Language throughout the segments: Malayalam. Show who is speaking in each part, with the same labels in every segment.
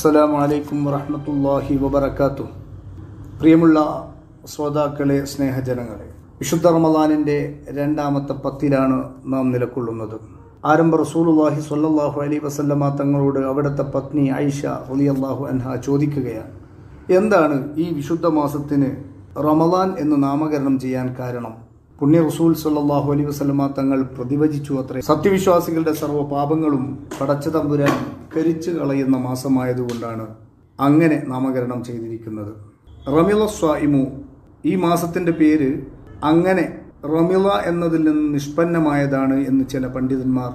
Speaker 1: അസ്സലാമു അലൈക്കും വറഹമത്തല്ലാഹി വബറകാതുഹു. പ്രിയമുള്ള ശ്രോതാക്കളെ സ്നേഹജനങ്ങളെ വിശുദ്ധ റമദാനിന്റെ രണ്ടാമത്തെ പത്തിലാണ് നാം നിലകൊള്ളുന്നത്. ആരംഭ റസൂലുള്ളാഹി സ്വല്ലല്ലാഹു അലൈഹി വസല്ലമ തങ്ങളോട് അവിടുത്തെ പത്നി ഐഷ റളിയല്ലാഹു അൻഹ ചോദിക്കുകയാണ് എന്താണ് ഈ വിശുദ്ധ മാസത്തിന് റമദാൻ എന്ന് നാമകരണം ചെയ്യാൻ കാരണം? പുണ്യ റസൂൽ സല്ലാഹു അലൈഹി വസ്ലമ തങ്ങൾ പ്രതിവചിച്ചു അത്രേ. സത്യവിശ്വാസികളുടെ സർവ പാപങ്ങളും പടച്ചു തമ്പുരാൻ കരിച്ചു കളയുന്ന മാസമായതുകൊണ്ടാണ് അങ്ങനെ നാമകരണം ചെയ്തിരിക്കുന്നത്. റമിള സ്വായിമു ഈ മാസത്തിന്റെ പേര് അങ്ങനെ റമിള എന്നതിൽ നിന്ന് നിഷ്പന്നമായതാണ് എന്ന് ചില പണ്ഡിതന്മാർ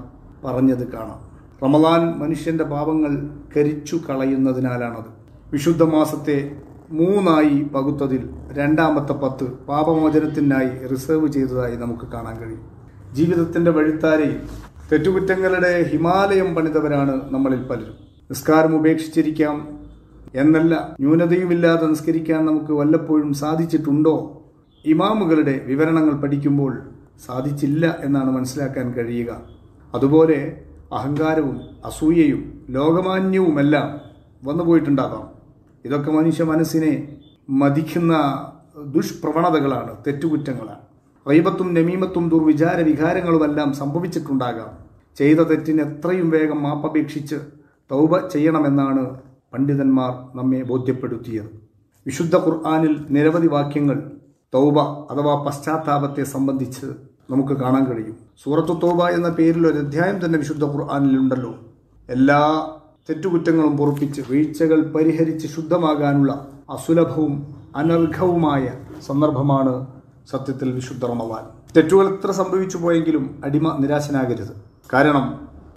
Speaker 1: പറഞ്ഞത് കാണാം. റമലാൻ മനുഷ്യന്റെ പാപങ്ങൾ കരിച്ചു കളയുന്നതിനാലാണത്. വിശുദ്ധ മാസത്തെ മൂന്നായി പകുത്തതിൽ രണ്ടാമത്തെ പത്ത് പാപമോചനത്തിനായി റിസർവ് ചെയ്തതായി നമുക്ക് കാണാൻ കഴിയും. ജീവിതത്തിന്റെ വഴിത്താരയിൽ തെറ്റുകുറ്റങ്ങളുടെ ഹിമാലയം പണിതവരാണ് നമ്മളിൽ പലരും. നിസ്കാരം ഉപേക്ഷിച്ചിരിക്കാം. എന്നല്ല ന്യൂനതയുമില്ലാതെ നിസ്കരിക്കാൻ നമുക്ക് വല്ലപ്പോഴും സാധിച്ചിട്ടുണ്ടോ? ഇമാമുകളുടെ വിവരണങ്ങൾ പഠിക്കുമ്പോൾ സാധിച്ചില്ല എന്നാണ് മനസ്സിലാക്കാൻ കഴിയുക. അതുപോലെ അഹങ്കാരവും അസൂയയും ലോകമാന്യവുമെല്ലാം വന്നുപോയിട്ടുണ്ടാകാം. ഇതൊക്കെ മനുഷ്യ മനസ്സിനെ മതിക്കുന്ന ദുഷ്പ്രവണതകളാണ് തെറ്റുകുറ്റങ്ങളാണ്. റൈബത്തും നമീമത്തും ദുർവിചാര വികാരങ്ങളുമെല്ലാം സംഭവിച്ചിട്ടുണ്ടാകാം. ചെയ്ത തെറ്റിന് എത്രയും വേഗം മാപ്പപേക്ഷിച്ച് തൗബ ചെയ്യണമെന്നാണ് പണ്ഡിതന്മാർ നമ്മെ ബോധ്യപ്പെടുത്തിയത്. വിശുദ്ധ ഖുർആാനിൽ നിരവധി വാക്യങ്ങൾ തൗബ അഥവാ പശ്ചാത്താപത്തെ സംബന്ധിച്ച് നമുക്ക് കാണാൻ കഴിയും. സൂറത്തു തൗബ എന്ന പേരിൽ ഒരു അധ്യായം തന്നെ വിശുദ്ധ ഖുർആാനിലുണ്ടല്ലോ. എല്ലാ തെറ്റുകുറ്റങ്ങളും പൊറുപ്പിച്ച് വീഴ്ചകൾ പരിഹരിച്ച് ശുദ്ധമാകാനുള്ള അസുലഭവും അനർഘവുമായ സന്ദർഭമാണ് സത്യത്തിൽ വിശുദ്ധ റമവാൻ തെറ്റുകൾ എത്ര സംഭവിച്ചു പോയെങ്കിലും അടിമ നിരാശനാകരുത്. കാരണം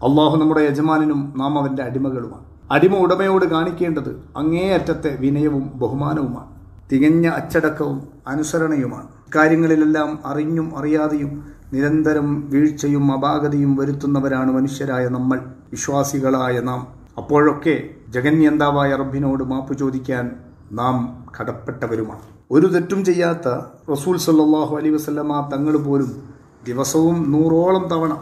Speaker 1: അള്ളാഹു നമ്മുടെ യജമാനും നാം അവന്റെ അടിമകളുമാണ്. അടിമ ഉടമയോട് കാണിക്കേണ്ടത് അങ്ങേയറ്റത്തെ വിനയവും ബഹുമാനവുമാണ്. തികഞ്ഞ അച്ചടക്കവും അനുസരണയുമാണ്. കാര്യങ്ങളിലെല്ലാം അറിഞ്ഞും അറിയാതെയും നിരന്തരം വീഴ്ചയും അപാകതയും വരുത്തുന്നവരാണ് മനുഷ്യരായ നമ്മൾ. വിശ്വാസികളായ നാം. അപ്പോഴൊക്കെ ജഗന്യന്താവായ റബ്ബിനോട് മാപ്പ് ചോദിക്കാൻ നാം കടപ്പെട്ടവരുമാണ്. ഒരു തെറ്റും ചെയ്യാത്ത റസൂൽ സല്ലാഹു അലൈ വസ്ലമ തങ്ങൾ പോലും ദിവസവും നൂറോളം തവണ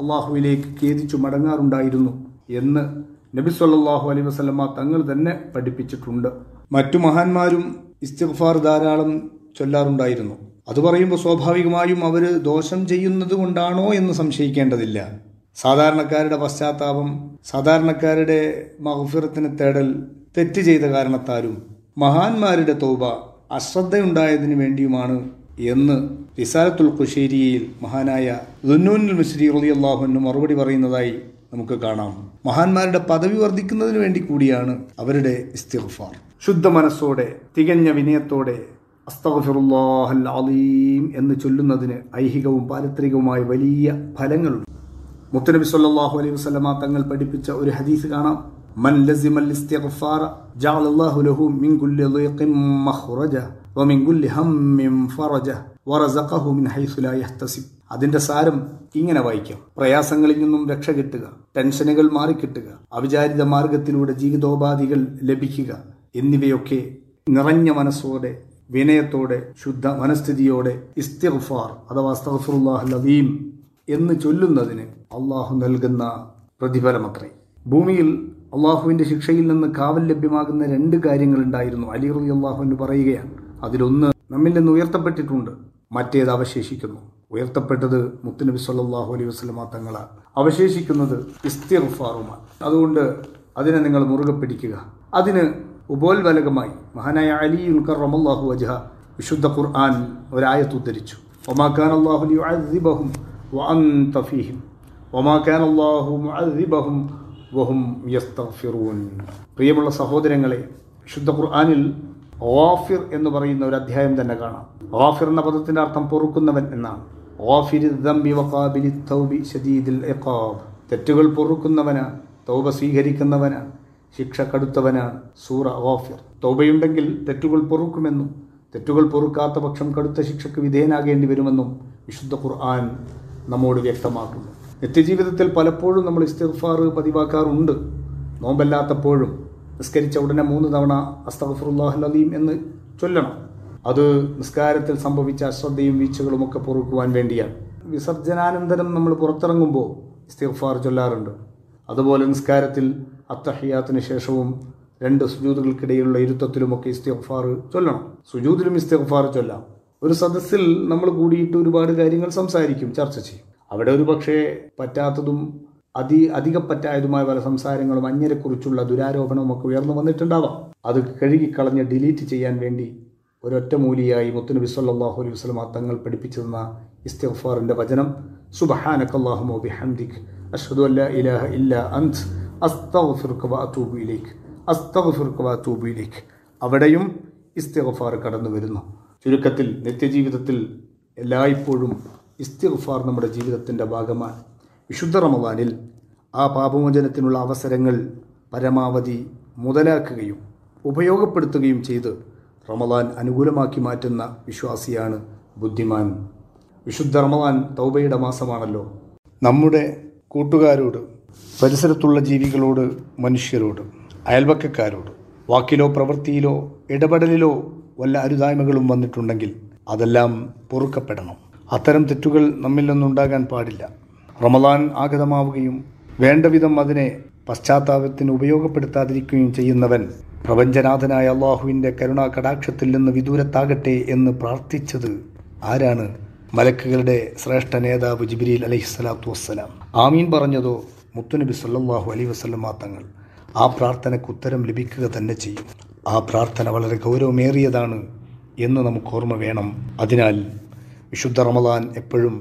Speaker 1: അള്ളാഹുവിലേക്ക് ഖേദിച്ചു മടങ്ങാറുണ്ടായിരുന്നു എന്ന് നബി സല്ലാഹു അലൈ വസ്ലമ തങ്ങൾ തന്നെ പഠിപ്പിച്ചിട്ടുണ്ട്. മറ്റു മഹാന്മാരും ഇസ്തിഗ്ഫാർ ധാരാളം ചൊല്ലാറുണ്ടായിരുന്നു. അത് പറയുമ്പോൾ സ്വാഭാവികമായും അവർ ദോഷം ചെയ്യുന്നത് കൊണ്ടാണോ എന്ന് സംശയിക്കേണ്ടതില്ല. സാധാരണക്കാരുടെ പശ്ചാത്താപം സാധാരണക്കാരുടെ മഹഫിറത്തിന് തേടൽ തെറ്റ് ചെയ്ത കാരണത്താലും മഹാന്മാരുടെ തോബ അശ്രദ്ധയുണ്ടായതിനു വേണ്ടിയുമാണ് എന്ന് റിസാലത്തുൽ ഖുശേരിയിൽ മഹാനായ ദുന്നൂനിൽ മിശ്രി റലി അള്ളാഹുവിന് മറുപടി പറയുന്നതായി നമുക്ക് കാണാം. മഹാന്മാരുടെ പദവി വർദ്ധിക്കുന്നതിന് വേണ്ടി കൂടിയാണ് അവരുടെ ഇസ്തിഗ്ഫാർ. ശുദ്ധ മനസ്സോടെ തികഞ്ഞ വിനയത്തോടെ അസ്തഗ്ഫിറുല്ലാഹൽ അലീം എന്ന് ചൊല്ലുന്നതിന് ഐഹികവും പാരിത്രികവുമായ വലിയ ഫലങ്ങളുണ്ട്. മുത്തനബി സല്ലല്ലാഹു അലൈഹി വസല്ലമ തങ്ങൾ പഠിപ്പിച്ച ഒരു ഹദീസ് കാണാം. മൻ ലസിമൽ ഇസ്തിഗ്ഫാർ ലഹു മിൻ കുല്ലി മഖ്റജ മിൻ കുല്ലി മിൻ യഹ്തസിബ്. അതിന്റെ സാരം ഇങ്ങനെ വായിക്കാം. പ്രയാസങ്ങളിൽ നിന്നും രക്ഷ കിട്ടുക ടെൻഷനുകൾ മാറിക്കിട്ടുക അവിചാരിത മാർഗത്തിലൂടെ ജീവിതോപാധികൾ ലഭിക്കുക എന്നിവയൊക്കെ നിറഞ്ഞ മനസ്സോടെ വിനയത്തോടെ ശുദ്ധ മനസ്ഥിതിയോടെ ഇസ്തിഗ്ഫാർ അഥവാ എന്ന് ചൊല്ലുന്നതിന് അള്ളാഹു നൽകുന്ന പ്രതിഫലമത്രേ. ഭൂമിയിൽ അള്ളാഹുവിന്റെ ശിക്ഷയിൽ നിന്ന് കാവൽ ലഭ്യമാകുന്ന രണ്ട് കാര്യങ്ങൾ ഉണ്ടായിരുന്നു അലി റബി അള്ളാഹുവിന് പറയുകയാണ്. അതിലൊന്ന് നമ്മിൽ നിന്ന് ഉയർത്തപ്പെട്ടിട്ടുണ്ട്. മറ്റേത് അവശേഷിക്കുന്നു. ഉയർത്തപ്പെട്ടത് മുത്തുനബി സല്ലാഹു അലൈഹി വസ്ലമ തങ്ങളാണ്. അവശേഷിക്കുന്നത് ഇസ്തിർഫാറുമാണ് അതുകൊണ്ട് അതിനെ നിങ്ങൾ മുറുകെ പിടിക്കുക. അതിന് ഉപോൽവലകമായി മഹാനായ അലി ഉൽക്കറമല്ലാഹു വജഹ വിശുദ്ധ ഖുർആൻ ഒരായത്ത് ഉദ്ധരിച്ചു. ഒമാഖാൻ അള്ളാഹു യുഅദ്ദിബഹും വഅൻത ഫീഹിം. ഒമാ കാൻ അല്ലാഹു മുഅദ്ദിബഹും വഹും യസ്തഗ്ഫിറൂൻ. പ്രിയമുള്ള സഹോദരങ്ങളെ ശുദ്ധ ഖുർആാനിൽ ഓഫിർ എന്ന് പറയുന്ന ഒരു അധ്യായം തന്നെ കാണാം. ഓഫിർ എന്ന പദത്തിന്റെ അർത്ഥം പൊറുക്കുന്നവൻ എന്നാണ്. തെറ്റുകൾ പൊറുക്കുന്നവന് തൗബ സ്വീകരിക്കുന്നവന് ശിക്ഷ കടുത്തവനാണ് സൂറ ഓഫിർ തൗബയുണ്ടെങ്കിൽ തെറ്റുകൾ പൊറുക്കുമെന്നും തെറ്റുകൾ പൊറുക്കാത്ത പക്ഷം കടുത്ത ശിക്ഷയ്ക്ക് വിധേയനാകേണ്ടി വരുമെന്നും വിശുദ്ധ ഖുർആൻ നമ്മോട് വ്യക്തമാക്കുന്നു. നിത്യജീവിതത്തിൽ പലപ്പോഴും നമ്മൾ ഇസ്തിഗ്ഫാർ പതിവാക്കാറുണ്ട്. നോമ്പല്ലാത്തപ്പോഴും. നിസ്കരിച്ച ഉടനെ മൂന്ന് തവണ അസ്തഫുറുല്ലാഹുലീം എന്ന് ചൊല്ലണം. അത് നിസ്കാരത്തിൽ സംഭവിച്ച അശ്രദ്ധയും വീഴ്ചകളും ഒക്കെ പൊറുക്കുവാൻ വേണ്ടിയാണ്. വിസർജനാനന്തരം നമ്മൾ പുറത്തിറങ്ങുമ്പോൾ ഇസ്തിഗ്ഫാർ ചൊല്ലാറുണ്ട്. അതുപോലെ നിസ്കാരത്തിൽ അത്തഹിയാത്തിന് ശേഷവും രണ്ട് സുജൂതുകൾക്കിടയിലുള്ള ഇരുത്തത്തിലുമൊക്കെ ഇസ്തിഫാർ ചൊല്ലണം. സുജൂതിലും ഇസ്തിഫാർ ചൊല്ലാം. ഒരു സദസ്സിൽ നമ്മൾ കൂടിയിട്ട് ഒരുപാട് കാര്യങ്ങൾ സംസാരിക്കും ചർച്ച ചെയ്യും. അവിടെ ഒരു പക്ഷേ പറ്റാത്തതും അതി അധികപ്പറ്റായതുമായ പല സംസാരങ്ങളും അന്യരെക്കുറിച്ചുള്ള ദുരാരോപണവും ഒക്കെ ഉയർന്നു വന്നിട്ടുണ്ടാവാം. അത് കഴുകിക്കളഞ്ഞ് ഡിലീറ്റ് ചെയ്യാൻ വേണ്ടി ഒരൊറ്റ മൂലിയായി മുത്തുനബി സല്ലല്ലാഹു അലൈഹി വസ്ലം തങ്ങൾ പഠിപ്പിച്ചു തന്ന ഇസ്തിഗ്ഫാറിന്റെ വചനം സുബഹാനക്കല്ലാഹുമോ ബിഹംദിക് അഷ്ഹദു അല്ലാ ഇലാഹ ഇല്ല അസ്തഗ്ഫിറുക വഅതൂബു ഇലൈക് അവിടെയും ഇസ്തിഗ്ഫാർ കടന്നു വരുന്നു ചുരുക്കത്തിൽ നിത്യജീവിതത്തിൽ എല്ലായ്പ്പോഴും ഇസ്തിഗ്ഫാർ നമ്മുടെ ജീവിതത്തിന്റെ ഭാഗമാണ്. വിശുദ്ധ റമദാനിൽ ആ പാപമോചനത്തിനുള്ള അവസരങ്ങൾ പരമാവധി മുതലാക്കുകയും ഉപയോഗപ്പെടുത്തുകയും ചെയ്ത് റമദാൻ അനുകൂലമാക്കി മാറ്റുന്ന വിശ്വാസിയാണ് ബുദ്ധിമാൻ. വിശുദ്ധ റമദാൻ തൗബയുടെ മാസമാണല്ലോ. നമ്മുടെ കൂട്ടുകാരോട് പരിസരത്തുള്ള ജീവികളോട് മനുഷ്യരോട് അയൽവക്കക്കാരോട് വാക്കിലോ പ്രവൃത്തിയിലോ ഇടപെടലിലോ വല്ല അരുതായ്മകളും വന്നിട്ടുണ്ടെങ്കിൽ അതെല്ലാം പൊറുക്കപ്പെടണം. അത്തരം തെറ്റുകൾ നമ്മിൽ നിന്നുണ്ടാകാൻ പാടില്ല. റമദാൻ ആഗതമാവുകയും വേണ്ടവിധം അതിനെ പശ്ചാത്താപത്തിന് ഉപയോഗപ്പെടുത്താതിരിക്കുകയും ചെയ്യുന്നവൻ പ്രപഞ്ചനാഥനായ അള്ളാഹുവിന്റെ കരുണാ കടാക്ഷത്തിൽ നിന്ന് വിദൂരത്താകട്ടെ എന്ന് പ്രാർത്ഥിച്ചത് ആരാണ്? മലക്കുകളുടെ ശ്രേഷ്ഠ നേതാവ് ജിബിരിൽ അലഹിസ്സലാത്തു വസ്സലാം. ആമീൻ പറഞ്ഞതോ? മുത്തുനബി സല്ലാഹു അലൈ വസ്ലം തങ്ങൾ. ആ പ്രാർത്ഥനയ്ക്ക് ഉത്തരം ലഭിക്കുക തന്നെ ചെയ്യും. ആ പ്രാർത്ഥന വളരെ ഗൗരവമേറിയതാണ് എന്ന് നമുക്ക് ഓർമ്മ വേണം. അതിനാൽ വിശുദ്ധ റമദാൻ എപ്പോഴും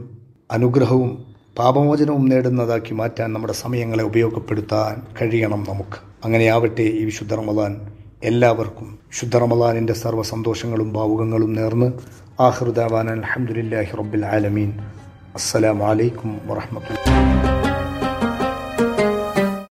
Speaker 1: അനുഗ്രഹവും പാപമോചനവും നേടുന്നതാക്കി മാറ്റാൻ നമ്മുടെ സമയങ്ങളെ ഉപയോഗപ്പെടുത്താൻ കഴിയണം നമുക്ക്. അങ്ങനെയാവട്ടെ ഈ വിശുദ്ധ റമദാൻ എല്ലാവർക്കും. വിശുദ്ധ റമദാനിന്റെ സർവ സന്തോഷങ്ങളും ഭാവുകങ്ങളും നേർന്ന് ആഹൃദാവാൻ അലഹമുല്ലാഹി റബ്ബിൽ ആലമീൻ. അസ്സലാമലൈക്കും വറഹമത്തുള്ള